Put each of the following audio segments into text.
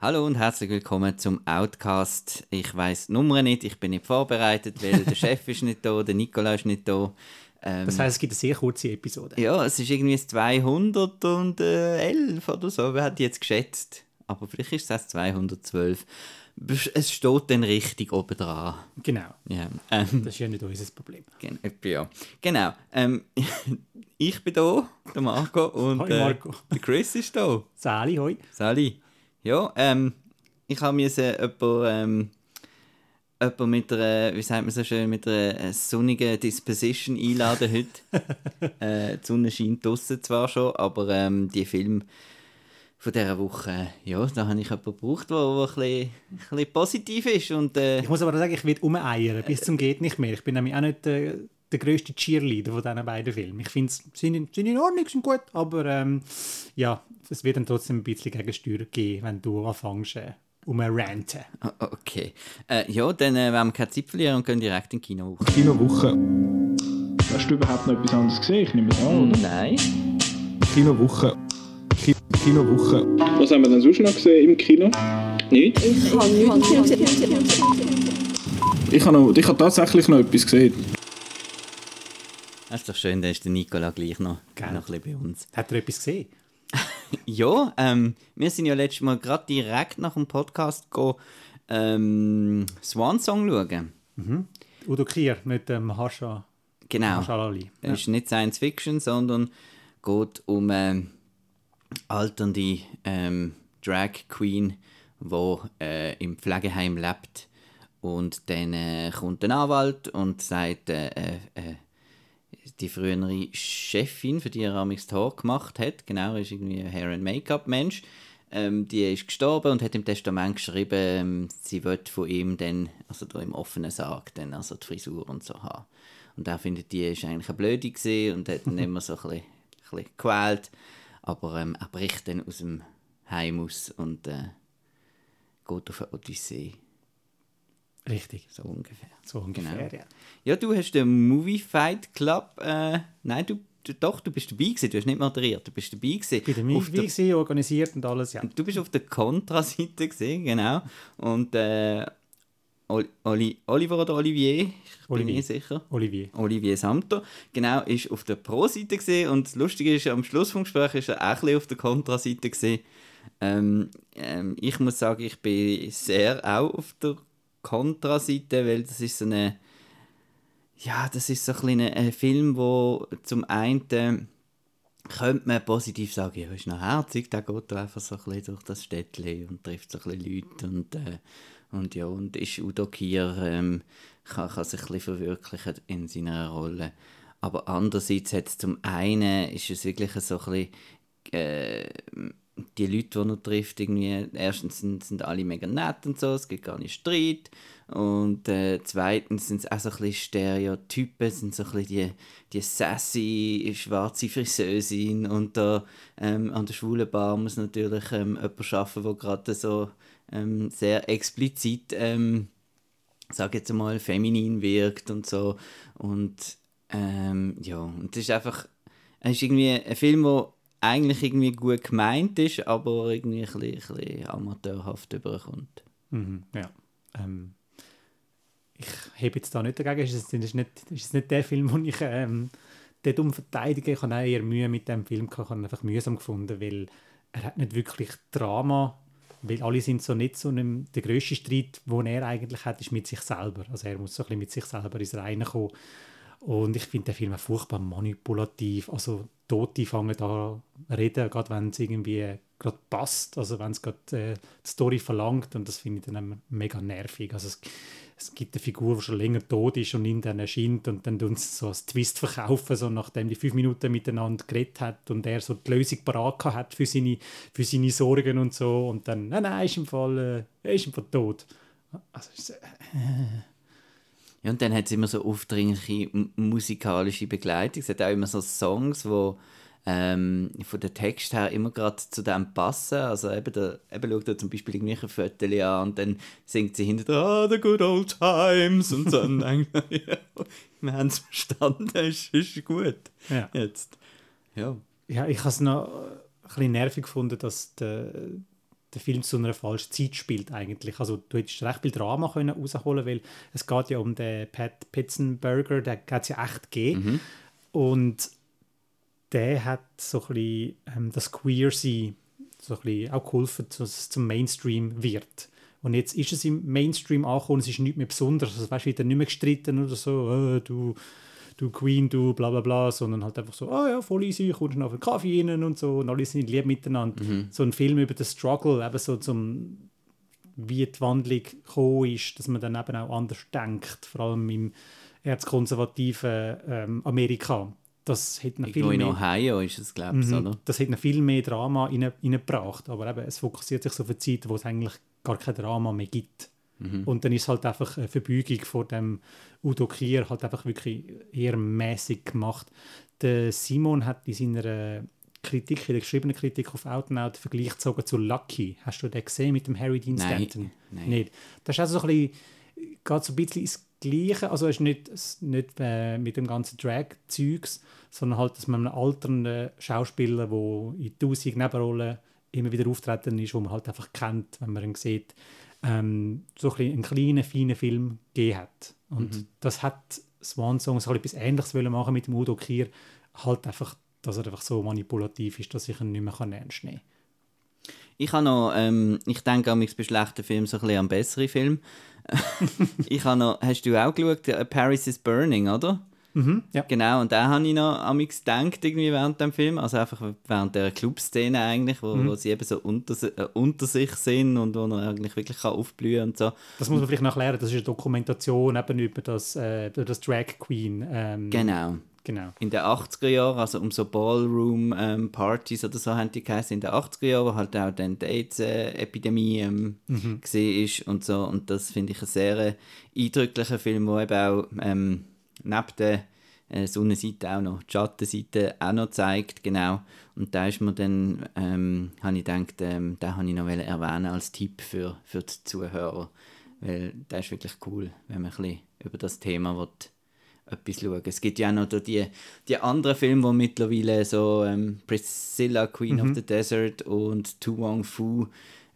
Hallo und herzlich willkommen zum Outcast. Ich weiß die Nummer nicht, ich bin nicht vorbereitet, weil der Chef ist nicht da, der Nikola ist nicht da. Ähm, das heißt, es gibt eine sehr kurze Episode. Ja, es ist irgendwie 211 oder so. Wer hat jetzt geschätzt? Aber vielleicht ist es erst 212. Es steht dann richtig oben dran. Genau. Ja, ähm, das ist ja nicht unser Problem. Gen ja. Genau. Ähm, ich bin da, der Marco, und hoi, Marco. Äh, der Chris ist da. Sali, hoi. Sali. Ja, ähm, ich habe mir jemanden, ähm, jemanden mit einer, wie sagt man so schön, mit einer äh, sonnigen Disposition einladen heute. äh, die Sonne scheint draußen zwar schon, aber ähm, die Film von dieser Woche, ja, da habe ich jemanden gebraucht, der, der ein, bisschen, ein bisschen positiv ist. Und, äh, ich muss aber sagen, ich will umeiern, bis zum geht nicht mehr. Ich bin nämlich auch nicht äh, der grösste Cheerleader von diesen beiden Filmen. Ich finde, sie sind, sind in Ordnung, sind gut, aber ähm, ja, es wird dann trotzdem ein bisschen Gegensteuer geben, wenn du anfängst, äh, um ein ranten. Okay. Äh, ja, dann äh, werden wir keine Zeit verlieren und gehen direkt in die Kinowoche. Kinowoche. Hast du überhaupt noch etwas anderes gesehen? Ich nehme es an, oder? Nein. Kinowoche. Ki Kinowoche. Was haben wir denn sonst noch gesehen im Kino? Nichts? Ich habe nichts Ich habe, noch, ich habe tatsächlich noch etwas gesehen. Das ist doch schön, dann ist der Nikola gleich noch, noch ein bisschen bei uns. Hat er etwas gesehen? ja, ähm, wir sind ja letztes Mal gerade direkt nach dem Podcast go, ähm, Swan Song schauen. Mhm. Udo Kier mit dem Hascha. Genau. Hashalali. Ja. Ist nicht Science Fiction, sondern geht um ähm, alternde ähm, Drag Queen, die äh, im Pflegeheim lebt. Und dann äh, kommt ein Anwalt und sagt, äh, äh, äh die frühere Chefin, für die er am Haar gemacht hat, genau, ist irgendwie ein Hair- and Make-up-Mensch, ähm, die ist gestorben und hat im Testament geschrieben, ähm, sie wird von ihm dann, also da im offenen Sarg, dann also die Frisur und so haben. Und er findet, die ist eigentlich eine Blöde gewesen und hat dann immer so ein bisschen, ein bisschen gequält. Aber ähm, er bricht dann aus dem Heim aus und äh, geht auf eine Odyssee. Richtig. So ungefähr. So ungefähr, genau. ja. Ja, du hast den Movie Fight Club. Äh, nein, du, du, doch, du bist dabei gewesen. Du hast nicht moderiert. Du bist dabei gewesen. Ich bin dabei gewesen, organisiert und alles, ja. Du bist auf der Kontraseite gewesen, genau. Und äh, Oli, Oliver oder Olivier? Ich Olivier. bin nicht sicher. Olivier. Olivier Samter, genau, ist auf der Pro-Seite gesehen und das Lustige ist, am Schluss des Gesprächs ist er auch ein auf der Kontraseite gesehen. Ähm, ähm, ich muss sagen, ich bin sehr auch auf der Kontraseite, weil das ist so eine ja, das ist so ein, ein Film, wo zum einen könnte man positiv sagen, ja, ist noch herzig, der geht einfach so ein durch das Städtchen und trifft so ein Leute und, äh, und ja, und ist Udo Kier, ähm, kann, kann sich ein bisschen verwirklichen in seiner Rolle. Aber andererseits hat es zum einen, ist es wirklich so ein bisschen, äh, die Leute, die er trifft, irgendwie, erstens sind, sind alle mega nett und so, es gibt gar nicht Streit. Und äh, zweitens sind es auch so ein bisschen Stereotypen, sind so ein bisschen die, die sassy schwarze Friseusin und da ähm, an der schwulen Bar muss natürlich ähm, jemand arbeiten, der gerade so ähm, sehr explizit, ähm, sage jetzt mal, feminin wirkt und so. Und ähm, ja, und das ist einfach, es ist irgendwie ein Film, der eigentlich irgendwie gut gemeint ist, aber irgendwie ein bisschen, ein bisschen amateurhaft überkommt. Mhm, ja. Ähm, ich hebe jetzt da nicht dagegen, es ist, nicht, ist nicht der Film, den ich ähm, dort um. Ich habe auch eher Mühe mit dem Film, ich habe einfach mühsam gefunden, weil er hat nicht wirklich Drama, weil alle sind so nicht so einem, der grösste Streit, den er eigentlich hat, ist mit sich selber. Also er muss so ein bisschen mit sich selber ins Reine kommen. Und ich finde den Film auch furchtbar manipulativ. Also Tote fangen da reden, gerade wenn es irgendwie gerade passt, also wenn es gerade äh, die Story verlangt und das finde ich dann mega nervig. Also es, es gibt eine Figur, die schon länger tot ist und ihn dann erscheint und dann tun sie so als Twist verkaufen, so nachdem die fünf Minuten miteinander geredet hat und er so die Lösung parat hat für seine, für seine Sorgen und so und dann, nein, nein, ist im Fall, äh, er ist im Fall tot. Also, äh, ja, und dann hat es immer so aufdringliche musikalische Begleitung. Es hat auch immer so Songs, wo ähm, von der Text her immer gerade zu dem passen. Also eben, da, eben schaut er zum Beispiel irgendwelche Fotos an und dann singt sie hinter ah, the good old times und so. und dann, ja, wir haben es verstanden, ist, ist gut. Ja. Jetzt. Ja. Ja, ich habe es noch ein bisschen nervig gefunden, dass der, der Film zu einer falschen Zeit spielt eigentlich. Also du hättest recht viel Drama können rausholen weil es geht ja um den Pat Pitzenberger, der hat es ja echt gegeben. Und der hat so ein bisschen ähm, das Queer-Sein so ein bisschen auch geholfen, dass es zum Mainstream wird. Und jetzt ist es im Mainstream angekommen, es ist nichts mehr Besonderes. Also, weißt, wird dann nicht mehr gestritten oder so, äh, du, du Queen, du bla bla bla, sondern halt einfach so, ah ja, voll easy, kommst noch auf einen Kaffee rein und so, und alle sind lieb miteinander. So ein Film über den Struggle, eben so zum, wie die Wandlung gekommen ist, dass man dann eben auch anders denkt, vor allem im erzkonservativen ähm, Amerika. Das hat noch viel in mehr, Ohio ist es, glaube ich, Mhm. oder? das hat noch viel mehr Drama rein- reingebracht, aber eben, es fokussiert sich so auf eine Zeit, wo es eigentlich gar kein Drama mehr gibt. Und dann ist halt einfach eine Verbeugung vor dem Udo Kier halt einfach wirklich eher mäßig gemacht. Der Simon hat in seiner Kritik, in der geschriebenen Kritik auf Outnow den Vergleich gezogen zu Lucky. Hast du den gesehen mit dem Harry Dean Nein, Stanton? nein. Nicht. Das ist also so ein bisschen, geht so ein bisschen ins Gleiche, also es ist nicht, nicht äh, mit dem ganzen Drag-Zeugs, sondern halt, dass man einen alternden Schauspieler, der in tausend Nebenrollen immer wieder auftreten ist, wo man halt einfach kennt, wenn man ihn sieht, ähm, so ein einen kleinen, feinen Film gegeben hat. Und das hat Swan Song so etwas Ähnliches wollen machen mit dem Udo Kier, halt einfach, dass er einfach so manipulativ ist, dass ich ihn nicht mehr kann ernst nehmen Ich habe noch, ähm, ich denke an bei schlechten Filmen so ein bisschen an bessere Filme. ich habe noch, hast du auch geschaut, äh, Paris is Burning, oder? Mhm, ja. Genau, und da habe ich noch an mich gedacht, irgendwie während dem Film, also einfach während der Clubszene eigentlich, wo, wo sie eben so unter, äh, unter sich sind und wo man eigentlich wirklich kann aufblühen und so. Das muss man vielleicht noch erklären, das ist eine Dokumentation eben über das, äh, über das Drag Queen. Ähm, Genau. genau. In den 80er Jahren, also um so Ballroom-Partys oder so haben die geheißen in den 80er Jahren, wo halt auch dann die AIDS-Epidemie ähm, gesehen ist und so. Und das finde ich einen sehr äh, eindrücklichen Film, der eben auch ähm, neben der äh, Sonnenseite auch noch die Schattenseite auch noch zeigt, genau. Und da ist mir dann, ähm, habe ich gedacht, ähm, den habe ich noch erwähnen als Tipp für, für die Zuhörer, weil der ist wirklich cool, wenn man ein bisschen über das Thema will, etwas schauen. Es gibt ja auch noch da die, die anderen Filme, die mittlerweile so ähm, Priscilla, Queen of the Desert und Tu Wong Fu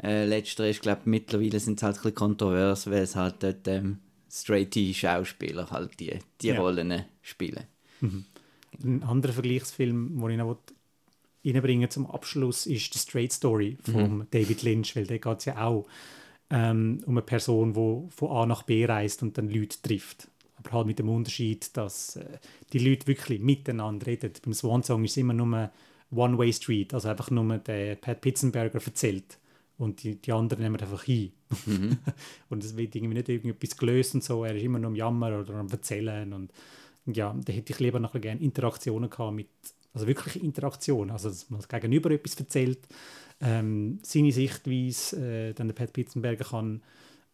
äh, letzter ist, glaube mittlerweile sind es halt ein bisschen kontrovers, weil es halt dort ähm, straighte Schauspieler halt die, die Ja. Rollen spielen. Ein anderer Vergleichsfilm, den ich noch reinbringen zum Abschluss, ist «The Straight Story» von David Lynch, weil da geht es ja auch ähm, um eine Person, die von A nach B reist und dann Leute trifft. Aber halt mit dem Unterschied, dass äh, die Leute wirklich miteinander reden. Beim Swan Song ist es immer nur One-Way Street, also einfach nur der Pat Pitzenberger erzählt und die, die anderen nehmen einfach hin. und es wird irgendwie nicht irgendetwas gelöst und so, er ist immer nur am Jammer oder am Erzählen. Und ja, da hätte ich lieber bisschen gerne Interaktionen gehabt mit, also wirkliche Interaktion, also dass man das Gegenüber etwas erzählt, ähm, seine Sichtweise, äh, dann der Pat Pitzenberger kann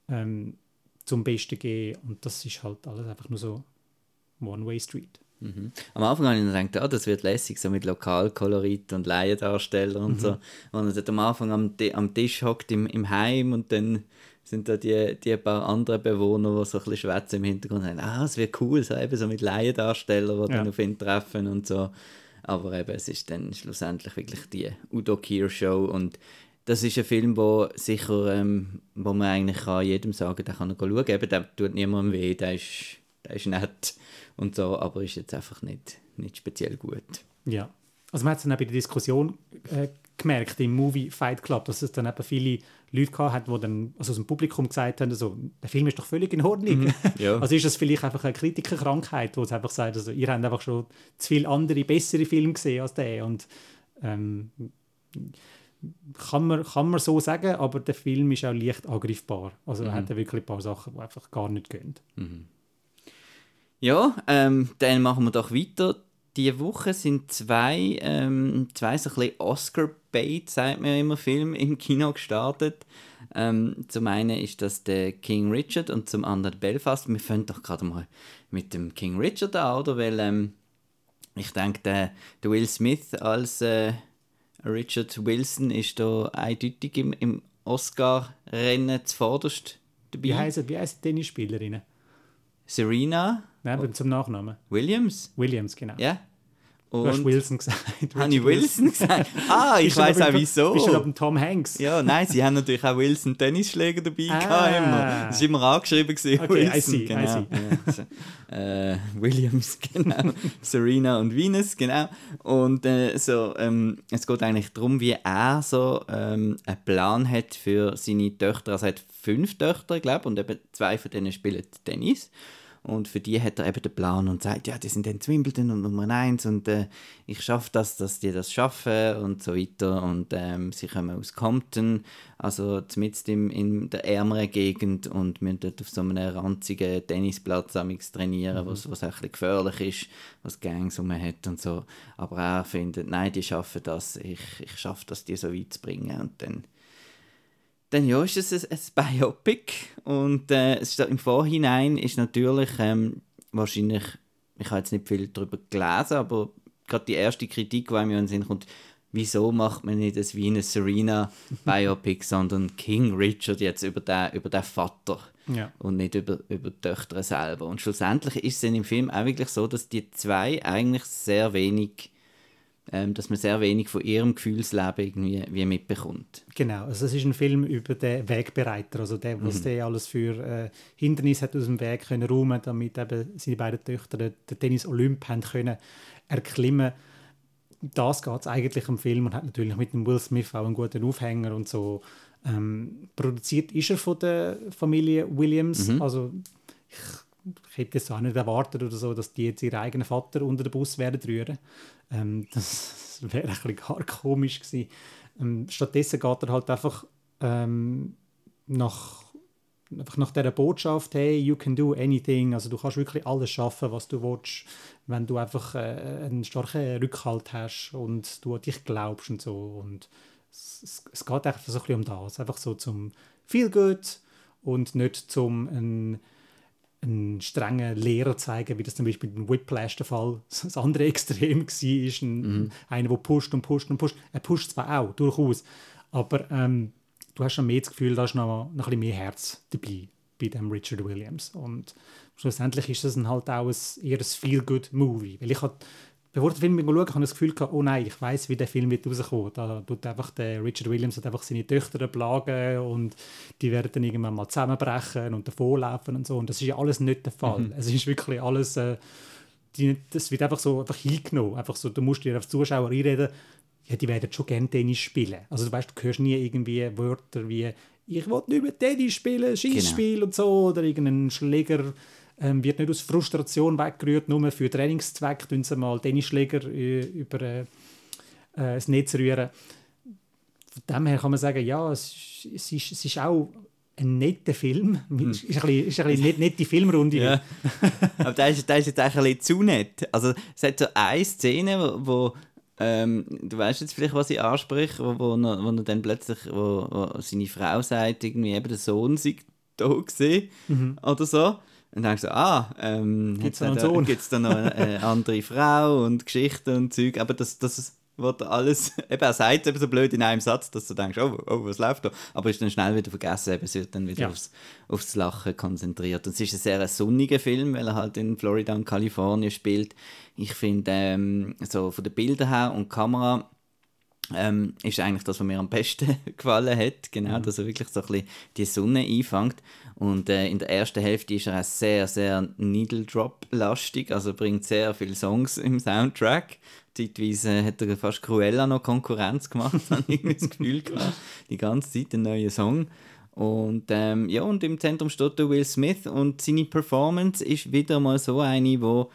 ähm, zum Besten geben. Und das ist halt alles einfach nur so One-Way Street. Am Anfang habe ich gedacht, ah, das wird lässig, so mit Lokalkolorit und Laiendarstellern und so. Und dort am Anfang am, am Tisch hockt im, im Heim und dann sind da die, die paar anderen Bewohner, die so ein bisschen schwätzen im Hintergrund haben. Ah, es wird cool, so, eben so mit Laiendarstellern, die Ja. dann auf ihn treffen und so. Aber eben, es ist dann schlussendlich wirklich die Udo Kier Show und das ist ein Film, wo sicher, ähm, wo man eigentlich kann jedem sagen, der kann er schauen. Eben, der tut niemandem weh, der ist, der ist nett und so, aber ist jetzt einfach nicht, nicht speziell gut. Ja. Also man hat es dann auch bei der Diskussion äh, gemerkt im Movie Fight Club, dass es dann eben viele Leute gehabt hat, die dann also aus dem Publikum gesagt haben, also, der Film ist doch völlig in Ordnung. ja. Also ist das vielleicht einfach eine Kritikerkrankheit, wo es einfach sagt, also ihr habt einfach schon zu viele andere, bessere Filme gesehen als der und ähm, kann, man, kann man so sagen, aber der Film ist auch leicht angreifbar. Also er hat ja wirklich ein paar Sachen, die einfach gar nicht gehen. Ja, ähm, dann machen wir doch weiter. Diese Woche sind zwei, ähm, zwei so ein bisschen Oscar-Bait, sagt man ja immer, Filme im Kino gestartet. Ähm, zum einen ist das der King Richard und zum anderen Belfast. Wir fangen doch gerade mal mit dem King Richard an, oder? Weil ähm, ich denke, der, der Will Smith als äh, Richard Wilson ist da eindeutig im, im Oscar-Rennen zuvorderst dabei. Wie heißen wie heissen die Tennisspielerinnen? Serena Nein, aber zum Nachnamen. Williams. Williams, genau. Ja. Du hast Und Wilson gesagt. habe ich Wilson gesagt? Ah, ich weiß auch wieso. Bist du beim Tom Hanks? Ja, nein, sie haben natürlich auch Wilson Tennisschläger dabei Ah. gehabt, immer. Das war immer angeschrieben, gewesen, Okay, I Wilson. see, I genau. see. Ja, so, äh, Williams, genau. Serena und Venus, genau. Und äh, so, ähm, es geht eigentlich darum, wie er so ähm, einen Plan hat für seine Töchter. Also er hat fünf Töchter, glaube ich, und eben zwei von denen spielen Tennis. Und für die hat er eben den Plan und sagt, ja, die sind dann Wimbledon und Nummer eins und äh, ich schaffe das, dass die das schaffen und so weiter. Und ähm, sie kommen aus Compton, also zumindest in, in der ärmeren Gegend und müssen dort auf so einem ranzigen Tennisplatz trainieren, was, was auch ein bisschen gefährlich ist, was Gangs rum hat und so. Aber er findet, nein, die schaffen das, ich, ich schaffe das, die so weit zu bringen und dann dann ja, ist es ein, ein Biopic und äh, es ist, im Vorhinein ist natürlich ähm, wahrscheinlich, ich habe jetzt nicht viel darüber gelesen, aber gerade die erste Kritik, die mir in den Sinn kommt, wieso macht man nicht das wie eine Serena Biopic, sondern King Richard jetzt über den, über den Vater Ja. und nicht über, über die Töchter selber. Und schlussendlich ist es dann im Film auch wirklich so, dass die zwei eigentlich sehr wenig, ähm, dass man sehr wenig von ihrem Gefühlsleben irgendwie wie mitbekommt. Genau, also es ist ein Film über den Wegbereiter, also der, Mhm. was der alles für äh, Hindernisse hat aus dem Weg können räumen, damit eben seine beiden Töchter den, den Tennis Olymp haben können erklimmen. Das geht es eigentlich im Film und hat natürlich mit dem Will Smith auch einen guten Aufhänger und so. Ähm, produziert ist er von der Familie Williams, Mhm. also ich, ich hätte es auch nicht erwartet oder so, dass die jetzt ihren eigenen Vater unter den Bus werden rühren. Ähm, das wäre ein bisschen komisch gewesen. Ähm, stattdessen geht er halt einfach ähm, nach, einfach nach dieser Botschaft, hey, you can do anything, also du kannst wirklich alles schaffen, was du willst, wenn du einfach äh, einen starken Rückhalt hast und du an dich glaubst und so. Und es, es, geht einfach so ein bisschen um das, einfach so zum Feel good und nicht zum einen, einen strengen Lehrer zeigen, wie das zum Beispiel in Whiplash der Fall das andere Extrem war, ist ein, einer, der pusht und pusht und pusht. Er pusht zwar auch, durchaus, aber ähm, du hast schon mehr das Gefühl, da ist noch, noch ein bisschen mehr Herz dabei bei dem Richard Williams. Und schlussendlich ist das dann halt auch ein, eher ein Feel-Good-Movie. Weil ich hat, bevor ich den Film schaue, habe ich das Gefühl gehabt, oh nein, ich weiß, wie der Film wird rauskommen. Da tut einfach der Richard Williams hat einfach seine Töchter plagen und die werden dann irgendwann mal zusammenbrechen und davonlaufen und so. Und das ist ja alles nicht der Fall. Es ist wirklich alles, äh, die, das wird einfach so einfach hingenommen. Einfach so, du musst dir als Zuschauer einreden, ja, die werden schon gerne Tennis spielen. Also du weißt, du hörst nie irgendwie Wörter wie ich will nicht mehr Tennis spielen, Schießspiel und so oder irgendein Schläger ähm, wird nicht aus Frustration weggerührt, nur für Trainingszweck tun sie mal Tennisschläger äh, über äh, äh, das Netz rühren. Von dem her kann man sagen, ja, es, ist- es, ist, es ist auch ein netter Film. Es ist ein bisschen, ist ein bisschen net, nette Filmrunde. Ja. Aber der ist, der ist jetzt ein bisschen zu nett. Also, es hat so eine Szene, wo, wo ähm, du weißt jetzt vielleicht, was ich anspreche, wo, wo, er, wo er dann plötzlich, wo, wo seine Frau sagt, irgendwie eben der Sohn sei da gesehen oder so. Und dann denkst du, ah, ähm, noch einen da- Sohn? gibt's da noch eine, eine andere Frau und Geschichten und Zeug. Aber das, das wird alles, eben, er sagt es eben so blöd in einem Satz, dass du denkst, oh, oh was läuft da? Aber ist dann schnell wieder vergessen, eben, es wird dann wieder Ja. aufs, aufs Lachen konzentriert. Und es ist ein sehr sonniger Film, weil er halt in Florida und Kalifornien spielt. Ich finde, ähm, so von den Bildern her und Kamera, ähm, ist eigentlich das, was mir am besten gefallen hat. Genau, dass er wirklich so ein bisschen die Sonne einfängt. Und äh, in der ersten Hälfte ist er auch sehr, sehr Needle-Drop-lastig, also bringt sehr viele Songs im Soundtrack. Zeitweise hat er fast Cruella noch Konkurrenz gemacht, habe ich das Gefühl gehabt. Die ganze Zeit ein neuer Song. Und ähm, ja, und im Zentrum steht der Will Smith und seine Performance ist wieder mal so eine, wo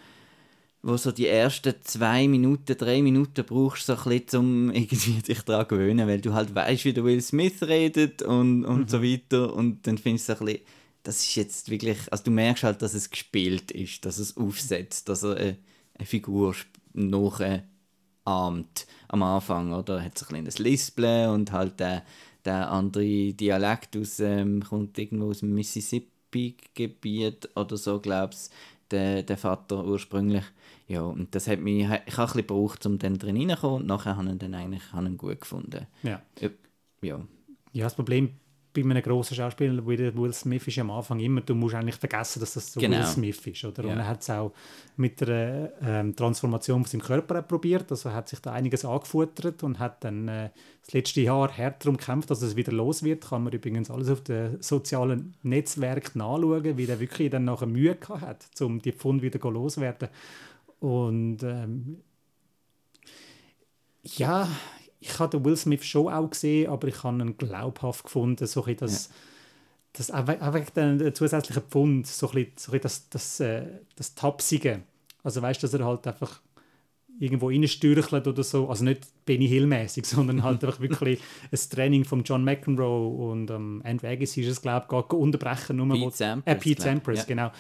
wo so die ersten zwei Minuten, drei Minuten brauchst, so ein bisschen, um irgendwie dich daran zu gewöhnen, weil du halt weißt, wie der Will Smith redet und, und so weiter und dann findest du so ein bisschen, das ist jetzt wirklich, also du merkst halt, dass es gespielt ist, dass es aufsetzt, dass er eine, eine Figur nachahmt am Anfang, oder? Er hat so ein kleines Lispeln und halt der, der andere Dialekt aus, ähm, kommt irgendwo aus dem Mississippi-Gebiet oder so, glaubst der, der Vater ursprünglich. Ja, und das hat mich, ich habe ein bisschen gebraucht, um dann drin reinzukommen und nachher habe ich dann eigentlich habe ihn gut gefunden. Ja. Ja, Ja, das Problem bei einem grossen Schauspieler wie der Will Smith ist am Anfang immer, du musst eigentlich vergessen, dass das so Genau. Will Smith ist. Oder? Ja. Und er hat es auch mit der ähm, Transformation von seinem Körper probiert. Also er hat sich da einiges angefuttert und hat dann äh, das letzte Jahr härter darum gekämpft, dass es wieder los wird. Kann man übrigens alles auf den sozialen Netzwerken nachschauen, wie der wirklich dann nachher Mühe gehabt hat, um die Pfund wieder loswerden. Und ähm, ja, ich habe den Will Smith schon auch gesehen, aber ich habe ihn glaubhaft gefunden, so ein das, das auch we- auch wegen den zusätzlichen Pfund, so ein so das, das, äh, das Tapsige. Also weißt du, dass er halt einfach irgendwo reinstürchelt oder so, also nicht Benny Hill-mäßig, sondern halt einfach wirklich ein Training von John McEnroe und ähm, Andrew Agassi ist es, glaube ich, unterbrechen, nur Pete wo- Sampras, äh, Pete Sampras, ja. genau,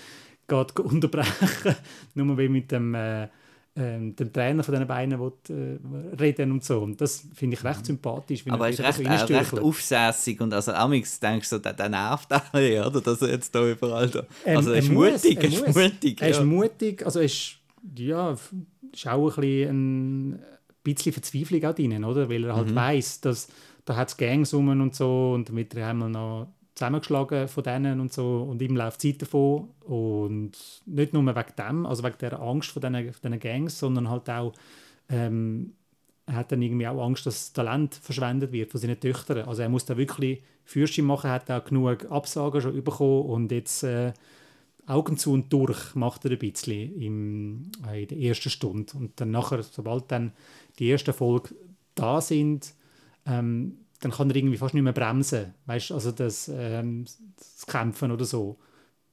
geht unterbrechen, nur weil mit dem äh, ähm, dem Trainer von diesen beiden will, äh, reden und so. Und das finde ich recht sympathisch. Mhm. aber er ist recht, so äh, recht aufsässig und also amix denkst du, der, der nervt alle, oder? Dass er jetzt da überall da... Ähm, also er ist mutig, er ist muss. mutig. Er ist ja. mutig, also er ist, ja, ist auch ein bisschen, ein bisschen Verzweiflung auch drin, oder? Weil er halt Mhm. weiss, dass da hat es Gangs rum und so und wird er einmal noch zusammengeschlagen von denen und so und ihm läuft Zeit davon und nicht nur wegen dem, also wegen der Angst vor diesen, von diesen Gangs, sondern halt auch ähm, er hat dann irgendwie auch Angst, dass das Talent verschwendet wird von seinen Töchtern. Also er muss da wirklich Fürsche machen, hat auch genug Absagen schon bekommen und jetzt äh, Augen zu und durch macht er ein bisschen im, äh, in der ersten Stunde. Und dann nachher, sobald dann die ersten Folgen da sind, ähm, dann kann er irgendwie fast nicht mehr bremsen. Weißt du, also das, ähm, das Kämpfen oder so.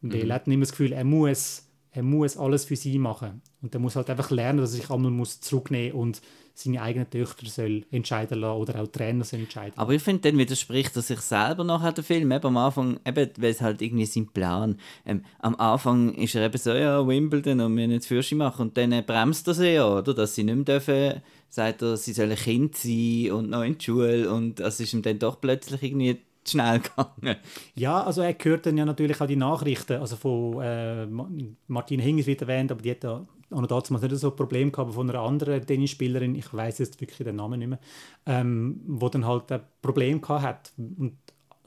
Weil er hat nicht mehr das Gefühl, er muss, er muss alles für sie machen. Und er muss halt einfach lernen, dass er sich einmal muss zurücknehmen und seine eigenen Töchter soll entscheiden lassen oder auch Trainer soll entscheiden Aber ich finde, dann widerspricht er sich selber nachher der Film. Eben am Anfang, eben, weil es halt irgendwie sein Plan. Ähm, am Anfang ist er eben so, ja, Wimbledon und wir nicht Fürsche machen. Und dann bremst er sie ja, oder? Dass sie nicht mehr dürfen, sagt er, sie sollen Kind sein und noch in die Schule. Und es ist ihm dann doch plötzlich irgendwie zu schnell gegangen. Ja, also er hört dann ja natürlich auch die Nachrichten, also von äh, Ma- Martina Hingis wird erwähnt, aber die hat ja auch noch damals nicht so ein Problem gehabt, aber von einer anderen Tennisspielerin, ich weiß jetzt wirklich den Namen nicht mehr, ähm, wo dann halt ein Problem gehabt hat. Und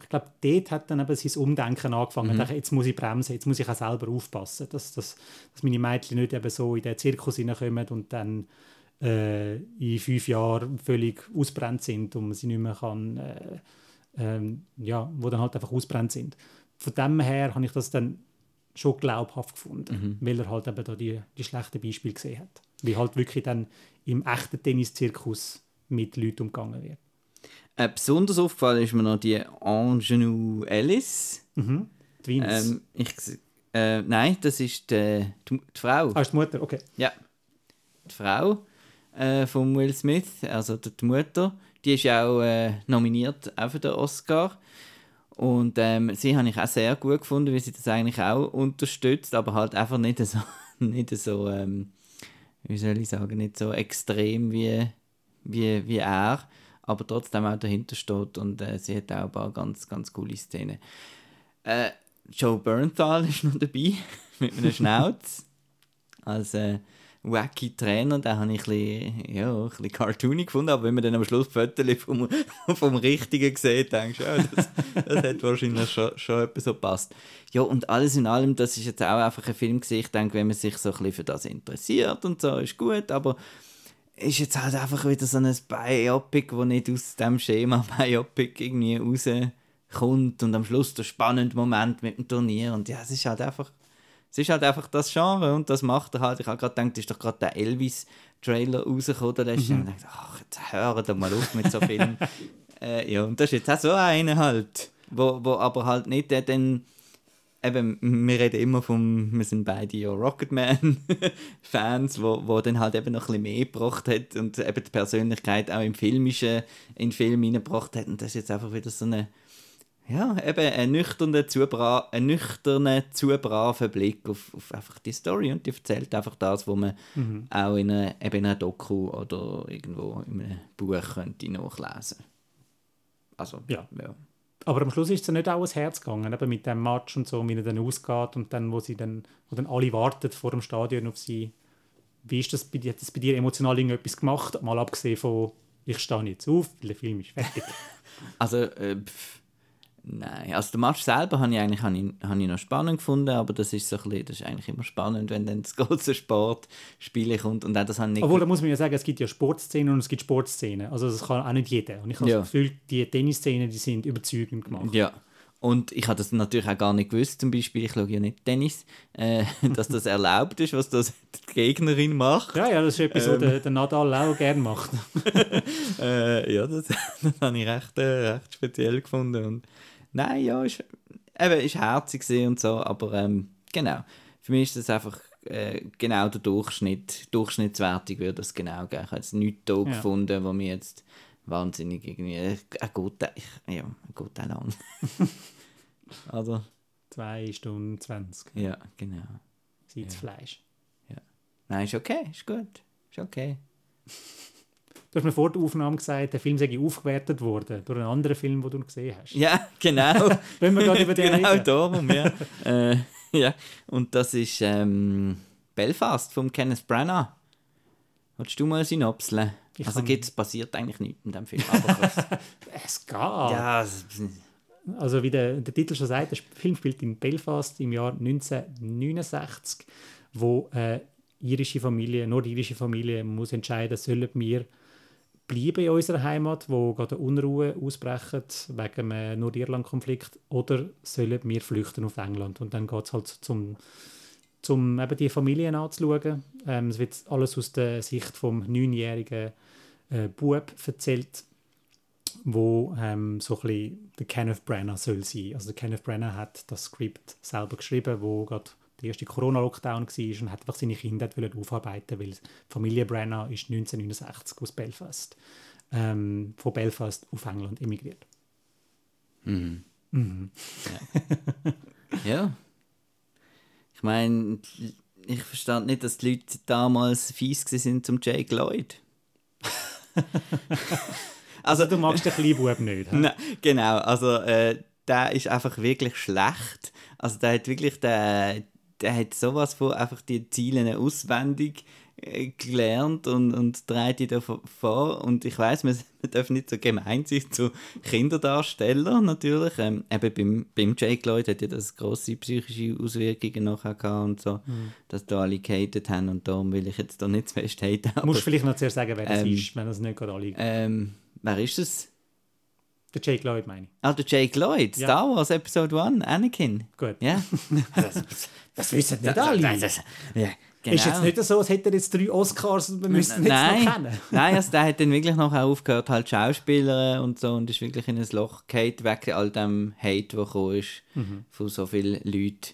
ich glaube, dort hat dann eben sein Umdenken angefangen. Er dachte, Jetzt muss ich bremsen, jetzt muss ich auch selber aufpassen, dass, dass, dass meine Mädchen nicht eben so in den Zirkus hineinkommen und dann äh, in fünf Jahren völlig ausbrennt sind und man sie nicht mehr kann... Äh, ähm, ja, wo dann halt einfach ausbrennt sind. Von dem her habe ich das dann schon glaubhaft gefunden, weil er halt eben da die, die schlechten Beispiele gesehen hat. Wie halt wirklich dann im echten Tenniszirkus mit Leuten umgegangen wird. Äh, besonders aufgefallen ist mir noch die Angenou Ellis. Mhm. Twins. Ähm, ich, äh, nein, das ist die, die, die Frau. ah, ist die Mutter, okay. Ja. Die Frau äh, von Will Smith, also die, die Mutter, die ist ja auch äh, nominiert auch für den Oscar. Und ähm, sie habe ich auch sehr gut gefunden, weil sie das eigentlich auch unterstützt, aber halt einfach nicht so, nicht so ähm, wie soll ich sagen, nicht so extrem wie, wie, wie er, aber trotzdem auch dahinter steht und äh, sie hat auch ein paar ganz, ganz coole Szenen. Äh, Joe Bernthal ist noch dabei, mit einem Schnauz als äh, wacky Trainer, den habe ich ein bisschen, ja, ein bisschen cartoony gefunden, aber wenn man dann am Schluss Fotos vom, vom Richtigen sieht, denkst du, ja, das, das hat wahrscheinlich schon, schon etwas so passt. Ja, und alles in allem, das ist jetzt auch einfach ein Film ich denke, wenn man sich so ein bisschen für das interessiert und so, ist gut, aber ist jetzt halt einfach wieder so ein Biopic, wo nicht aus dem Schema Biopic irgendwie rauskommt und am Schluss der spannende Moment mit dem Turnier. Und ja, es ist halt einfach es ist halt einfach das Genre und das macht er halt. Ich habe gerade gedacht, ist doch gerade der Elvis-Trailer rausgekommen letzte mhm. und dachte, ach, jetzt hör doch mal auf mit so Filmen. äh, ja, und das ist jetzt auch so einer halt, wo, wo aber halt nicht der dann, eben, wir reden immer vom, wir sind beide ja Rocketman-Fans, wo, wo dann halt eben noch ein bisschen mehr gebracht hat und eben die Persönlichkeit auch im Filmischen, in den Film hineingebracht hat und das ist jetzt einfach wieder so eine ja, eben ein nüchterner, zu, bra ein nüchterner, zu braver Blick auf, auf einfach die Story und die erzählt einfach das, was man mhm. auch in einer, eben in einer Doku oder irgendwo in einem Buch könnte nachlesen. Also, ja. ja. Aber am Schluss ist es ja nicht auch ans Herz gegangen, eben mit dem Match und so, wie er dann ausgeht und dann, wo sie dann, wo dann alle warten vor dem Stadion auf sie. Wie ist das bei dir? Hat das bei dir emotional irgendetwas gemacht? Mal abgesehen von, ich stehe jetzt auf, weil der Film ist fertig. Also, äh, pff, nein. Also, den Match selber habe ich eigentlich habe ich, habe ich noch spannend gefunden, aber das ist so ein bisschen, das ist eigentlich immer spannend, wenn dann das große Sportspiel kommt und auch das habe ich nicht Obwohl, da muss man ja sagen, es gibt ja Sportszenen und es gibt Sportszenen. Also das kann auch nicht jeder. Und ich habe Ja. das Gefühl, die Tennisszenen, die sind überzeugend gemacht. Ja. Und ich habe das natürlich auch gar nicht gewusst, zum Beispiel, ich schaue ja nicht Tennis, äh, dass das erlaubt ist, was das die Gegnerin macht. Ja, ja, das ist etwas, Ähm. was der, der Nadal auch gerne macht. Äh, ja, das, das habe ich recht, äh, recht speziell gefunden. Und, nein, ja, ist, eben, ist herzig und so, aber ähm, genau. Für mich ist das einfach äh, genau der Durchschnitt, Durchschnittswertung würde das genau geben. Ich habe jetzt nichts da Ja. gefunden, wo mir jetzt wahnsinnig irgendwie, äh, ein guter, ja, ein guter lang. also, Zwei Stunden 20. ja, genau. Sitzfleisch. Nein, ist okay, ist gut, ist okay. Du hast mir vor der Aufnahme gesagt, der Film sei aufgewertet worden durch einen anderen Film, den du gesehen hast. Ja, genau. Wenn wir gerade über den genau reden. darum, ja. äh, ja. Und das ist ähm, Belfast von Kenneth Branagh. Willst du mal synopseln? Ich Also gibt's, passiert eigentlich nichts in dem Film. Aber Es geht. ja, es- Also wie der, der Titel schon sagt, der Film spielt in Belfast im Jahr 1969, wo eine irische Familie, nordirische Familie muss entscheiden, sollen wir bleiben in unserer Heimat, wo gerade Unruhe ausbrechen wegen einem Nordirland-Konflikt, oder sollen wir flüchten auf England? Und dann geht es halt zum, zum eben die Familien anzuschauen. Ähm, es wird alles aus der Sicht vom neunjährigen äh, Bub erzählt, wo ähm, so ein bisschen der Kenneth Branagh soll sein. Also der Kenneth Branagh hat das Skript selber geschrieben, wo gerade der erste Corona-Lockdown war und hat einfach seine Kinder aufarbeiten, weil die Familie Branagh ist 1969 aus Belfast, ähm, von Belfast auf England emigriert. ja. Ich meine, ich verstand nicht, dass die Leute damals fies sind zum Jake Lloyd. Also du magst den kleinen Bub nicht. Nein, genau, also äh, der ist einfach wirklich schlecht. Also der hat wirklich, der, der hat sowas von einfach die Ziele auswendig äh, gelernt und, und trägt die da vor-. Und ich weiß, man, man darf nicht so gemein sein zu Kinderdarstellern natürlich. Ähm, eben beim, beim Jake Lloyd hat ja das grosse psychische Auswirkungen nachher gehabt und so, dass da alle gehatet haben und darum will ich jetzt da nicht zu fest haten. Musst vielleicht noch zuerst sagen, wer das Ähm, ist, wenn das nicht gerade alle... ähm, wer ist das? Der Jake Lloyd, meine ich. Ah, der Jake Lloyd, Ja. Star Wars Episode 1, Anakin. Gut. Ja. Das wissen nicht alle. Nein, das, ja, genau. Ist jetzt nicht so, als hätte er jetzt drei Oscars und wir müssen ihn jetzt Nein, noch kennen. nein also der hat dann wirklich noch aufgehört, halt Schauspieler und so und ist wirklich in ein Loch gefallen, wegen all dem Hate, der gekommen ist Mhm. von so vielen Leuten.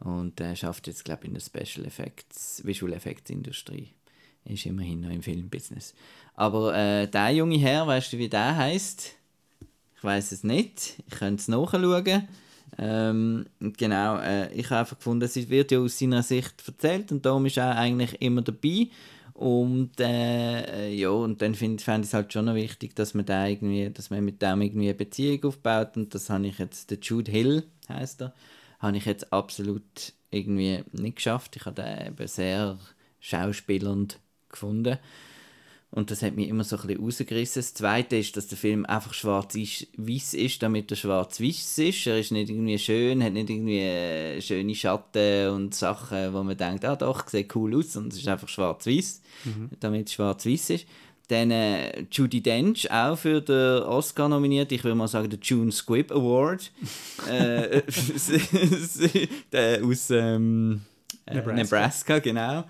Und er schafft jetzt, glaube ich, in der Special Effects, Visual Effects Industrie. Ist immerhin noch im Filmbusiness. Aber äh, der junge Herr, weißt du, wie der heißt? Ich weiß es nicht. Ich könnte es nachschauen. Ähm, genau, äh, ich habe einfach gefunden, es wird ja aus seiner Sicht erzählt und darum ist er eigentlich immer dabei. Und äh, äh, ja, und dann find- fände ich es halt schon noch wichtig, dass man, da irgendwie, dass man mit dem irgendwie eine Beziehung aufbaut. Und das habe ich jetzt, der Jude Hill heißt er, habe ich jetzt absolut irgendwie nicht geschafft. Ich habe den eben sehr schauspielernd gefunden. Und das hat mich immer so ein bisschen rausgerissen. Das Zweite ist, dass der Film einfach schwarz-weiß ist, damit er schwarz-weiß ist. Er ist nicht irgendwie schön, hat nicht irgendwie äh, schöne Schatten und Sachen, wo man denkt, ah doch, sieht cool aus. Und es ist einfach schwarz-weiß, damit es schwarz-weiß ist. Dann äh, Judy Dench, auch für den Oscar nominiert. Ich würde mal sagen, der June Squibb Award. äh, der aus ähm, äh, Nebraska. Nebraska, genau.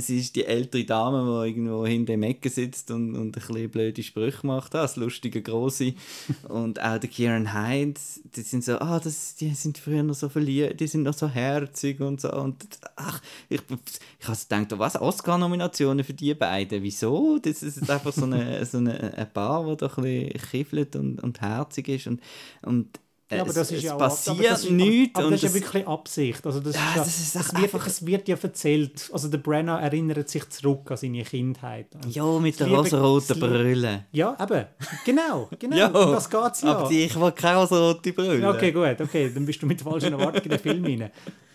Sie ist die ältere Dame, die irgendwo hinter dem Ecke sitzt und, und ein bisschen blöde Sprüche macht. Das lustige Große. und auch der Kieran Hines, die sind so, ah, das, die sind früher noch so verliebt, die sind noch so herzig und so. Und ach, ich, ich habe gedacht, was, Oscar-Nominationen für die beiden? Wieso? Das ist einfach so eine, so eine, ein Paar, das da ein bisschen kiffelt und, und herzig ist. Und, und Ja, aber das es, ist ja passiert ist, nichts. Aber, das ist ja wirklich Absicht. Also das Ja, ist das ist es, wird, einfach- es wird ja erzählt. Also der Brenner erinnert sich zurück an seine Kindheit. Und ja, mit der rosaroten Brille. Ja, eben. Genau, genau. Ja, das geht ja. Aber die, ich will keine rosarote Brille. Okay, gut, okay, dann bist du mit falschen Erwartungen in den Film rein.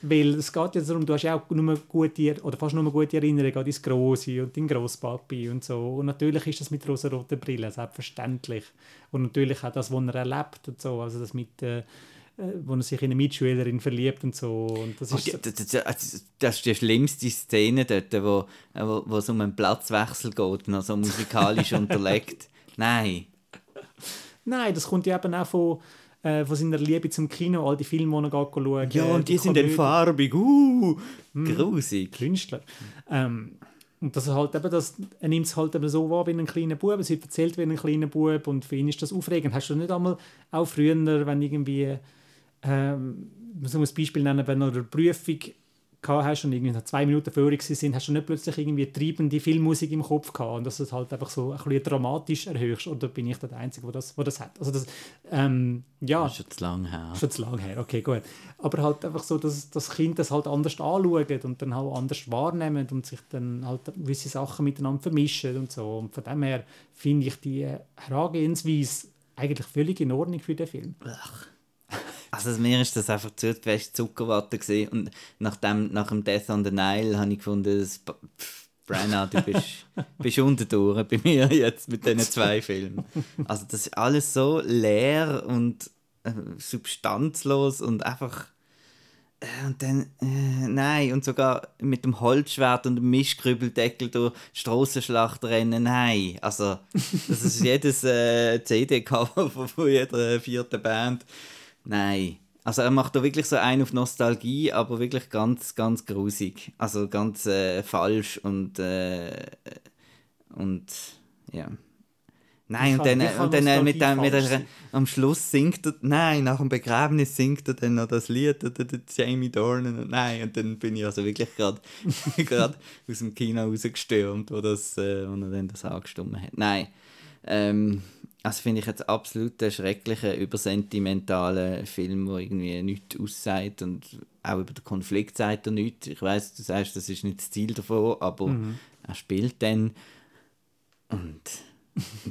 Weil es geht jetzt darum, du hast ja auch nur gute, oder fast nur gute Erinnerungen an dein Grossi und deinen Grosspapi und so. Und natürlich ist das mit rosa-roten Brillen, selbstverständlich. Und natürlich auch das, was er erlebt und so, also das mit, äh, äh, wo er sich in eine Mitschülerin verliebt und so. Und das Oh, ist die- das, das, das, das ist die schlimmste Szene dort, wo, wo, wo es um einen Platzwechsel geht, noch so musikalisch unterlegt. Nein. Nein, das kommt ja eben auch von, äh, von seiner Liebe zum Kino, all die Filme, die er schauen. Ja, äh, und die, sind dann farbig. Uh, grusig. Künstler. Ähm, und das halt eben das, er nimmt es halt eben so wahr wie ein kleiner Bub, es wird erzählt wie ein kleiner Bub und für ihn ist das aufregend. Hast du nicht einmal, auch früher, wenn irgendwie, ähm, man muss ein Beispiel nennen, wenn du eine Prüfung gehabt hast und irgendwie nach zwei Minuten vorher sind, hast du nicht plötzlich irgendwie treibende Filmmusik im Kopf gehabt und dass du es halt einfach so ein bisschen dramatisch erhöhst oder bin ich der Einzige, der das, der das hat. Also das, ähm, ja, Das ist schon zu lang her. Schon zu lange her, okay, gut. Aber halt einfach so, dass das Kind das halt anders anschaut und dann halt anders wahrnimmt und sich dann halt gewisse Sachen miteinander vermischen und so. Und von dem her finde ich die Herangehensweise eigentlich völlig in Ordnung für den Film. Also mir ist das einfach zu fest Zuckerwatte gewesen. und nach dem, nach dem Death on the Nile habe ich gefunden, dass, Brenna, du bist, bist unten durch bei mir jetzt mit diesen zwei Filmen. Also das ist alles so leer und äh, substanzlos und einfach äh, und dann, äh, nein, und sogar mit dem Holzschwert und dem Mischkrübeldeckel durch Strassenschlacht rennen, nein. Also, das ist jedes äh, CD-Cover von, von jeder vierten Band. Nein. Also er macht da wirklich so einen auf Nostalgie, aber wirklich ganz, ganz grusig. Also ganz äh, falsch und äh, und ja. Nein, und dann, und dann äh, mit dem, mit der, am Schluss singt er, nein, nach dem Begräbnis singt er dann noch das Lied, der, der Jamie Dornan, und nein, und dann bin ich also wirklich gerade gerade aus dem Kino rausgestürmt, wo, das, äh, wo er dann das angestimmt hat. Nein, ähm, also finde ich jetzt absolut einen schrecklichen, übersentimentalen Film, der irgendwie nichts aussagt und auch über den Konflikt sagt er nichts. Ich weiß, du sagst, das ist nicht das Ziel davon, aber Mhm. er spielt dann und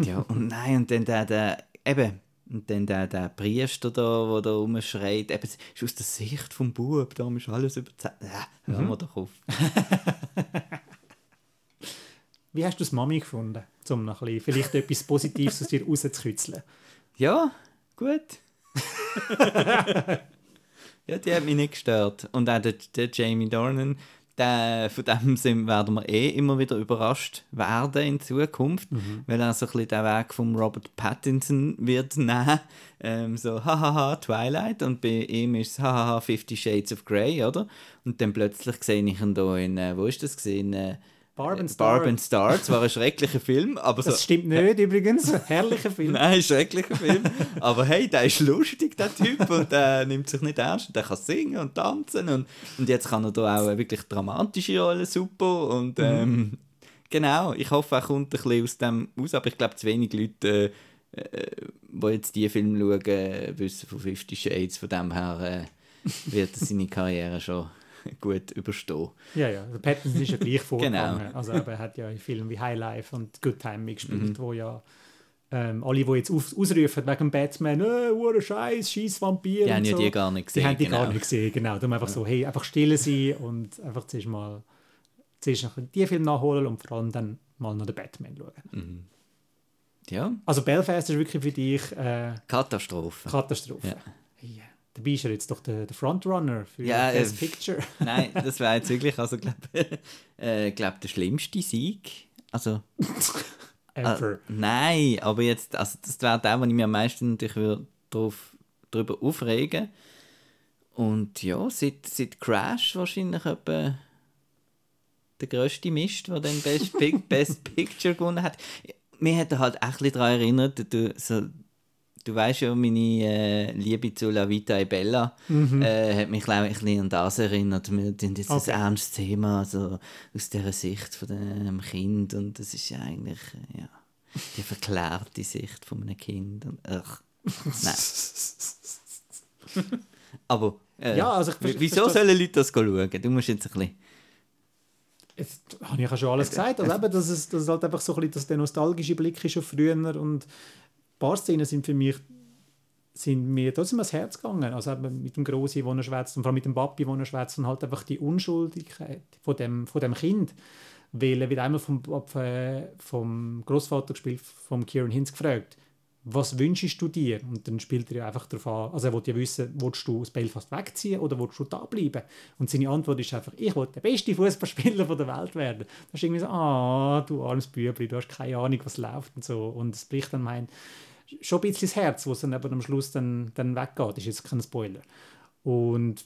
ja, und nein, und dann der, der eben, und dann der, der Priester da, der da rumschreit, eben, es ist aus der Sicht vom Bub, da ist alles überzeugt. Ja, hören wir doch auf. Wie hast du das Mami gefunden, um noch ein bisschen, vielleicht etwas Positives aus dir rauszukitzeln? Ja, gut. ja, die hat mich nicht gestört. Und auch der, der Jamie Dornan, der, von dem sind, werden wir eh immer wieder überrascht werden in Zukunft, weil er so ein bisschen den Weg von Robert Pattinson wird nehmen. Ähm, so, hahaha, Twilight und bei ihm ist es hahaha, Fifty Shades of Grey, oder? Und dann plötzlich sehe ich ihn da in, äh, wo ist das gesehen? Äh, Barb and Star. Barb and Star. Es war ein schrecklicher Film, aber so... Das stimmt nicht übrigens. Herrlicher Film. Nein, schrecklicher Film. Aber hey, der ist lustig, der Typ. Und der nimmt sich nicht ernst. Und der kann singen und tanzen. Und, und jetzt kann er da auch eine wirklich dramatische Rolle, super. Und ähm, genau, ich hoffe, er kommt ein bisschen aus dem raus. Aber ich glaube, zu wenig Leute, äh, äh, die jetzt diese Filme schauen, äh, wissen von Fifty Shades. Von dem her äh, wird seine Karriere schon gut überstehen. Ja, ja. Der Pattinson ist ja gleich vorgegangen. Genau. Also er hat ja in Filmen wie High Life und Good Time mitgespielt, Mhm. wo ja ähm, alle, die jetzt auf, ausrufen wegen Batman, äh, a Scheiß, scheiß Vampir Die haben ja so, die gar nicht gesehen. die haben die genau. gar nicht gesehen, genau. Darum einfach so, hey, einfach still sein und einfach zuerst mal zuerst noch die Film nachholen und vor allem dann mal noch den Batman schauen. Mhm. Ja, Also Belfast ist wirklich für dich äh, Katastrophe. Katastrophe. Ja. Ja. Dabei ist er jetzt doch der, der Frontrunner für Ja, Best äh, Picture. Nein, das wäre jetzt wirklich, also glaube äh, glaub, der schlimmste Sieg. Also, Ever. äh, nein, aber jetzt, also das wäre der, wo ich mich am meisten natürlich würd drauf, darüber aufregen Und ja, seit, seit Crash wahrscheinlich etwa der grösste Mist, der dann Best, Best Picture gewonnen hat. Mir hat er halt echt ein bisschen daran erinnert, du, so, du weißt ja, meine äh, Liebe zu La Vita e Bella äh, hat mich glaube ich, ein bisschen an das erinnert. Wir sind jetzt Okay. ein ernstes Thema, also aus dieser Sicht von dem Kind und das ist ja eigentlich äh, ja, die verklärte Sicht von einem Kind. Und, ach, nein. Aber äh, Ja, also ich wieso sollen Leute das schauen? Du musst jetzt ein bisschen... Jetzt habe ich ja schon alles gesagt. Also eben, dass es, dass halt einfach so ein bisschen dass der nostalgische Blick ist auf früher und paar Szenen sind für mich sind mir trotzdem ans Herz gegangen. Also mit dem Grossi, wo er schwätzt und vor allem mit dem Papi, wo er schwätzt und halt einfach die Unschuldigkeit von dem, von dem Kind. Weil er wird einmal vom, äh, vom Großvater gespielt, vom Kieran Hinz gefragt, was wünschst du dir? Und dann spielt er ja einfach darauf an, also er will ja wissen, willst du aus Belfast wegziehen oder willst du da bleiben? Und seine Antwort ist einfach, ich will der beste Fußballspieler der Welt werden. Das ist irgendwie so, ah, du armes Bübli, du hast keine Ahnung, was läuft und so. Und es bricht dann mein, schon ein bisschen das Herz, wo es dann aber am Schluss dann, dann weggeht. Das ist jetzt kein Spoiler. Und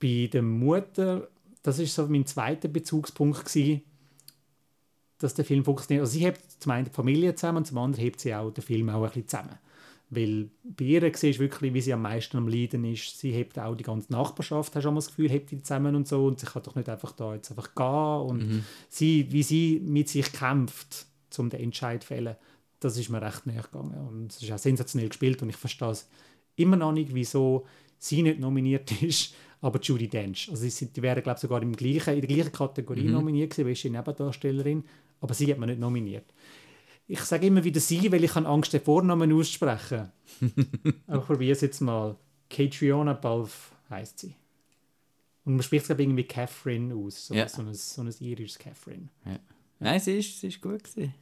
bei der Mutter, das ist so mein zweiter Bezugspunkt gewesen, dass der Film funktioniert. Also sie hebt zum einen die Familie zusammen und zum anderen hebt sie auch den Film auch ein bisschen zusammen. Weil bei ihr siehst du wirklich, wie sie am meisten am Leiden ist. Sie hebt auch die ganze Nachbarschaft, hast du auch mal das Gefühl, hebt die zusammen und so. Und sie kann doch nicht einfach da jetzt einfach gehen. Und sie, wie sie mit sich kämpft, um den Entscheid zu fällen, das ist mir recht näher gegangen. Und es ist auch sensationell gespielt und ich verstehe es immer noch nicht, wieso sie nicht nominiert ist, aber Judy Dench. Also sie sind, die wären, glaube ich, sogar im gleichen, in der gleichen Kategorie nominiert gewesen, weil sie Nebendarstellerin, aber sie hat man nicht nominiert. Ich sage immer wieder sie, weil ich habe Angst, den Vornamen auszusprechen. aber probiere es jetzt mal. Catriona Balfe heisst sie. Und man spricht es, glaube ich, irgendwie Catherine aus. So, Ja. so, ein, so ein irisches Catherine. Nein, sie ist, sie ist gut gewesen.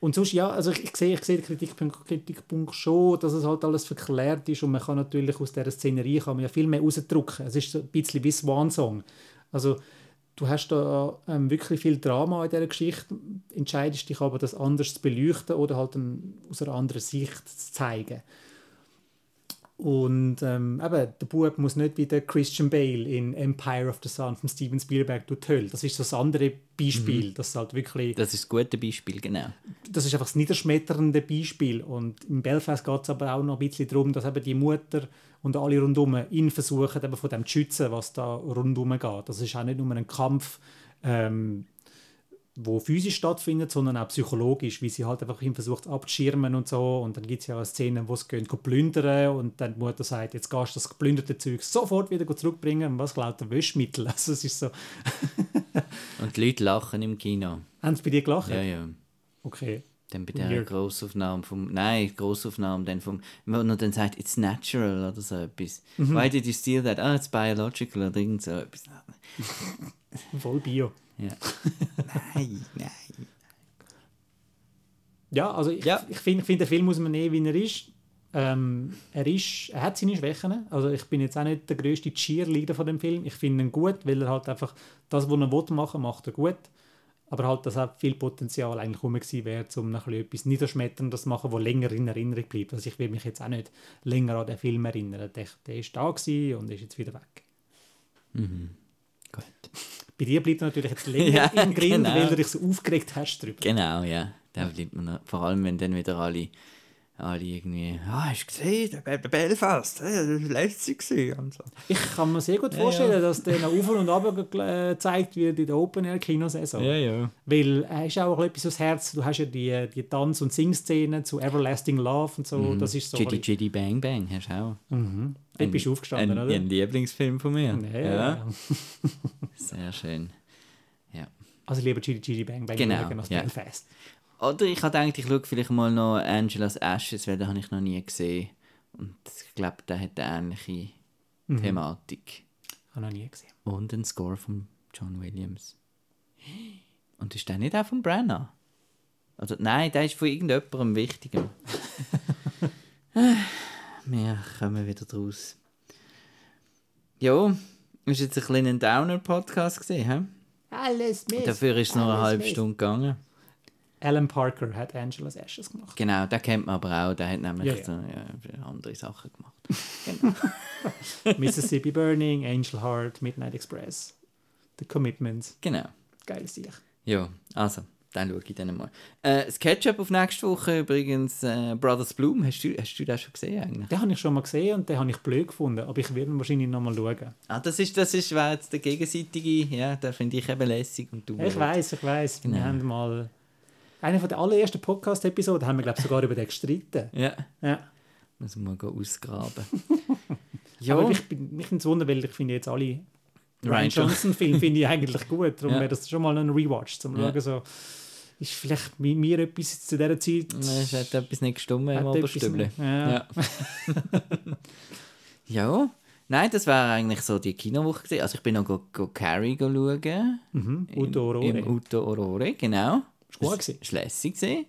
Und sonst, ja, also ich, ich sehe, ich sehe den Kritikpunkt, Kritikpunkt schon, dass es halt alles verklärt ist und man kann natürlich aus dieser Szenerie kann man ja viel mehr rausdrücken. Es ist so ein bisschen wie Swan Song. Also du hast da ähm, wirklich viel Drama in dieser Geschichte, entscheidest dich aber, das anders zu beleuchten oder halt aus einer anderen Sicht zu zeigen. Und ähm, eben, der Bub muss nicht wie der Christian Bale in Empire of the Sun von Steven Spielberg durch die Hölle. Das ist so das andere Beispiel, das halt wirklich Das ist das gute Beispiel, genau. Das ist einfach das niederschmetternde Beispiel. Und im Belfast geht es aber auch noch ein bisschen darum, dass eben die Mutter und alle rundum ihn versuchen, eben von dem zu schützen, was da rundum geht. Das ist auch nicht nur ein Kampf, ähm, wo physisch stattfindet, sondern auch psychologisch, wie sie halt einfach ihn versucht abzuschirmen und so. Und dann gibt es ja auch Szenen, wo sie gehen, gehen plündern und dann die Mutter sagt, jetzt gehst du das geplünderte Zeug sofort wieder zurückbringen. Und was glaubt der Wäschmittel? Also es ist so, Und die Leute lachen im Kino. haben sie bei dir gelacht? Ja, ja. Okay. Dann bei der. Grossaufnahme vom. Nein, Grossaufnahme dann vom. Wenn er dann sagt, it's natural oder so etwas. Mhm. Why did you steal that? Ah, it's biological oder irgend so etwas. Voll Bio. Ja. nein, nein. Ja, also ich, Ja. ich finde, ich find, den Film muss man nehmen, wie er ist. Ähm, er ist. Er hat seine Schwächen. Also ich bin jetzt auch nicht der grösste Cheerleader von dem Film. Ich finde ihn gut, weil er halt einfach das, was er will machen macht er gut. Aber halt, dass auch viel Potenzial eigentlich rum wäre, um noch etwas Niederschmetterndes zu machen, das länger in Erinnerung bleibt. Also ich will mich jetzt auch nicht länger an den Film erinnern. Der, der ist da gewesen und ist jetzt wieder weg. Gut. Bei dir bleibt er natürlich jetzt länger Ja, im Grind, genau. weil du dich so aufgeregt hast drüber. Genau, ja. Da bleibt man noch, vor allem, wenn dann wieder alle, alle irgendwie, ah, hast du gesehen, Belfast, äh, das war letzte gewesen und so. Ich kann mir sehr gut vorstellen, dass der noch auf und ab äh, gezeigt wird in der Open-Air-Kinosaison. ja. Weil er ist auch etwas aufs Herz. Du hast ja die, die Tanz- und Singszenen zu Everlasting Love und so. Das ist so. Chitty Chitty Bang Bang, hast du auch. Dort bist du aufgestanden, ein, oder? Ein Lieblingsfilm von mir. Ja, ja. Sehr schön. Ja. Also lieber Chitty Chitty Bang Bang Genau, als ja. Belfast. Oder ich habe gedacht, ich schaue vielleicht mal noch Angela's Ashes, weil den habe ich noch nie gesehen. Und ich glaube, der hat eine ähnliche Mhm. Thematik. Habe noch nie gesehen. Und ein Score von John Williams. Und ist der nicht auch von Brenner? Oder nein, der ist von irgendjemandem Wichtigem. Wir kommen wieder draus. Ja, ist jetzt ein kleiner Downer-Podcast gesehen, hä? Alles Mist. Dafür ist es noch eine halbe Mist. Stunde gegangen. Alan Parker hat Angela's Ashes gemacht. Genau, den kennt man aber auch. Der hat nämlich Ja, ja. So, ja, andere Sachen gemacht. Mississippi Burning, Angel Heart, Midnight Express. The Commitments. Genau. Geiles Sieg. Ja, also, dann schaue ich dann mal. Äh, das Ketchup auf nächste Woche übrigens, äh, Brothers Bloom. Hast du, hast du das schon gesehen eigentlich? Den habe ich schon mal gesehen und den habe ich blöd gefunden. Aber ich werde ihn wahrscheinlich noch mal schauen. Ah, das ist, das ist wäre jetzt der gegenseitige, ja, den finde ich eben lässig und du Ich weiß, ich weiß. Genau. Wir haben mal. Eine von der allerersten Podcast-Episoden haben wir, glaube ich, sogar über den gestritten. Ja, Ja. Muss man mal ausgraben. ja, Aber ich bin mich ins Wunder, weil ich finde jetzt alle Ryan Ryan Johnson. Johnson-Filme finde ich eigentlich gut. Darum Ja. wäre das schon mal ein Rewatch, zum Ja. schauen, so, ist vielleicht mit mir etwas zu dieser Zeit... es hat etwas nicht gestummt im Oberstübli. Ja. Ja. ja. Nein, das war eigentlich so die Kinowoche. gewesen. Also ich bin noch go, go Carrie go schauen. Mhm. Udo Aurore. Im, im Uto Aurore, genau. Ist gut gewesen. ist lässig gewesen.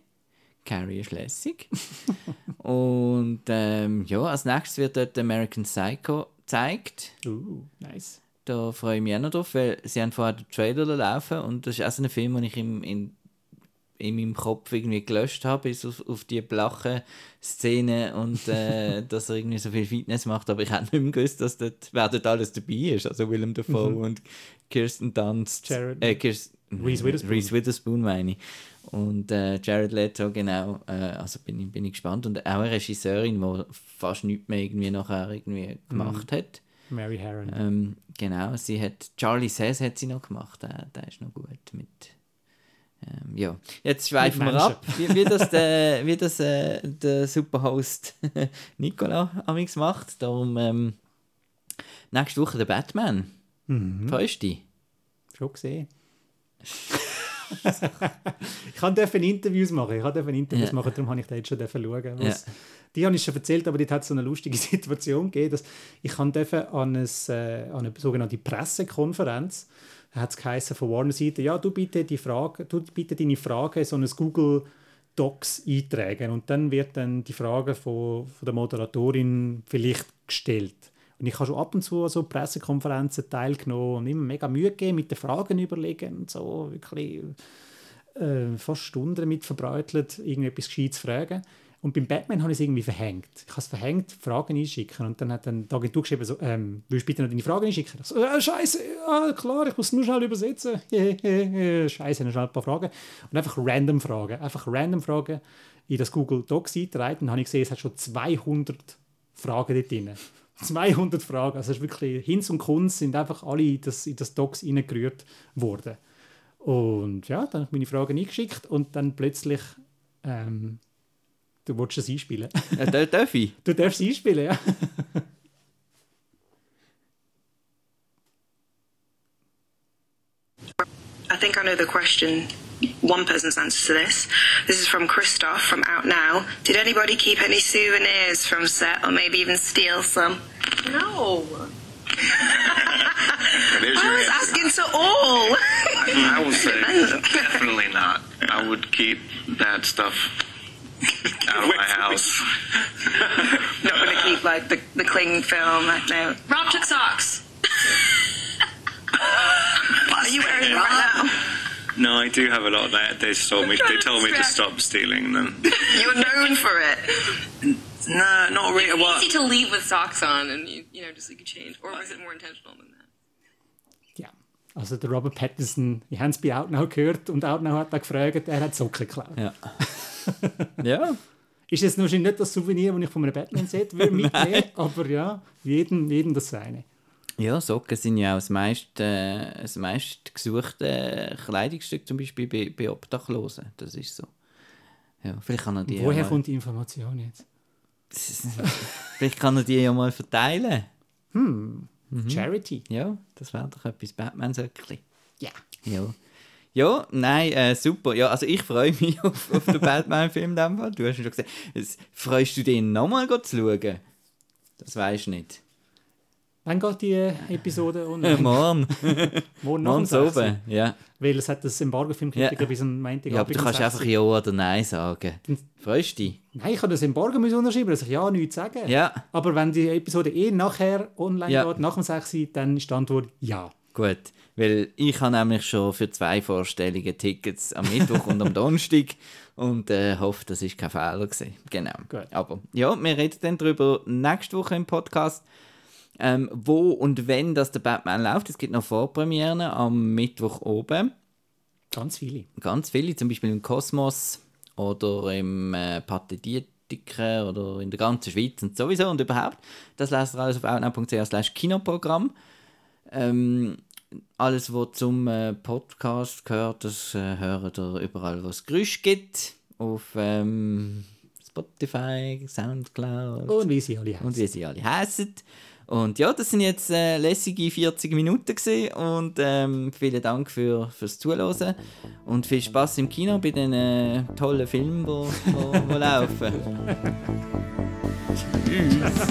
Carrie ist lässig. Und ähm, ja, als nächstes wird dort American Psycho gezeigt. Uh, nice. Da freue ich mich auch noch drauf, weil sie haben vorher den Trailer laufen und das ist auch so ein Film, den ich im, in, in meinem Kopf irgendwie gelöscht habe, bis auf, auf die blache Szene und äh, dass er irgendwie so viel Fitness macht, aber ich hätte nicht mehr gewusst, dass dort, wer dort alles dabei ist, also Willem Dafoe und Kirsten Dunst, Jared- äh, Kirsten, Reese Witherspoon. Reese Witherspoon meine ich. Und äh, Jared Leto, genau, äh, also bin ich, bin ich gespannt. Und auch eine Regisseurin, die fast nichts mehr irgendwie nachher irgendwie gemacht hat. Mary Harron. Ähm, genau, sie hat Charlie Says hat sie noch gemacht, der, der ist noch gut mit. Ähm, ja, jetzt schweifen wir ab, wie, wie das, der, wie das äh, der Superhost Nicola amigs macht. Darum ähm, nächste Woche der Batman. Mhm. Freust du dich? Schon gesehen. ich durfte Interviews machen. Ich durfte Interviews Ja. machen, darum habe ich da jetzt schon schauen. Was, Die habe ich schon erzählt, aber dort hat so eine lustige Situation gegeben, dass ich durfte an, ein, äh, an eine sogenannte Pressekonferenz, da hat es geheißen von Warner Seite, ja, du bitte, die Frage, du bitte deine Frage so ein Google Docs eintragen und dann wird dann die Frage von, von der Moderatorin vielleicht gestellt. Und ich habe schon ab und zu so Pressekonferenzen teilgenommen und immer mega Mühe gegeben mit den Fragen überlegen und so wirklich äh, fast Stunden damit verbreitelt, irgendetwas Gescheites zu fragen. Und beim Batman habe ich es irgendwie verhängt. Ich habe es verhängt, Fragen einschicken. Und dann hat dann die Agentur geschrieben, so, ähm, willst du bitte noch deine Fragen einschicken? Ich so, äh, Scheiße, ja, klar, ich muss nur schnell übersetzen. Scheiße, noch schnell ein paar Fragen. Und einfach random Fragen. Einfach random Fragen in das Google Docs eingetragen. Dann habe ich gesehen, es hat schon 200 Fragen dort drin. 200 Fragen. Also es ist wirklich, Hinz und Kunz sind einfach alle in das, in das Docs reingerührt worden. Und ja, dann habe ich meine Fragen eingeschickt und dann plötzlich, ähm, du wolltest es einspielen. Äh, da- darf ich? du darfst es einspielen, ja. I think I know the question. One person's answer to this. This is from Christoph from Out Now. Did anybody keep any souvenirs from set or maybe even steal some? No. I was answer. asking to all. I will say definitely not. I would keep that stuff out of my house. Not going to keep like the, the cling film. No. Rob took socks. Are you wearing them right now? No, I do have a lot. They, they told me. They told me to stop stealing them. You're known for it. No, not really. Well, Easy to leave with socks on and you, you know just like you change. Or was it more intentional than that? ja. Also der Robert Pattinson, ich habe es bei Outnow gehört und Outnow hat da gefragt, er hat Socken geklaut. Ja. ja. Ist jetzt wahrscheinlich nicht das Souvenir, das ich von einem Batman-Set würde mitnehmen, aber ja, jedem, jedem das seine. Ja, Socken sind ja auch das meist, äh, das meist gesuchte Kleidungsstück, zum Beispiel bei, bei Obdachlosen. Das ist so. Ja, vielleicht kann er die Woher ja kommt die Information jetzt? vielleicht kann er die ja mal verteilen. Mhm. Charity. Ja, das wäre doch etwas Batman-Söckli. Ja. Ja. Ja, nein, äh, super. Ja, also ich freue mich auf, auf den Batman-Film in dem Fall. Du hast ihn schon gesehen. Freust du dich nochmal zu schauen? Das weisst du nicht. Wann geht die Episode Äh, online? morgen. Morgen nach Morgen dem so 6. oben. Ja. Weil es hat das Embargo-Filmkritiker Ja. bis am Montag ja, aber du kannst einfach Ja oder Nein sagen. Freust du dich? Nein, ich kann das Embargo müssen unterschreiben, dass ich ja nichts sagen. Ja. Aber wenn die Episode eh nachher online Ja. geht, nach dem 6, dann ist die Antwort ja. Gut, weil ich habe nämlich schon für zwei Vorstellungen Tickets am Mittwoch und am Donnerstag und äh, hoffe, das ist kein Fehler gewesen. Genau. Gut. Aber ja, wir reden dann darüber nächste Woche im Podcast, ähm, wo und wenn das der Batman läuft. Es gibt noch Vorpremieren am Mittwoch oben. Ganz viele. Ganz viele, zum Beispiel im Kosmos oder im äh, Pathetiker oder in der ganzen Schweiz und sowieso und überhaupt. Das lasst ihr alles auf outnow.ch Kinoprogramm. Ähm, alles, was zum äh, Podcast gehört, das äh, hört ihr überall, wo es Geräusche gibt. Auf ähm, Spotify, Soundcloud Und wie sie alle heißen. und wie sie alle heißen. Und ja, das sind jetzt äh, lässige 40 Minuten gewesen und ähm, vielen Dank für, fürs Zuhören und viel Spaß im Kino bei den äh, tollen Filmen, die wo, wo, wo laufen. Tschüss.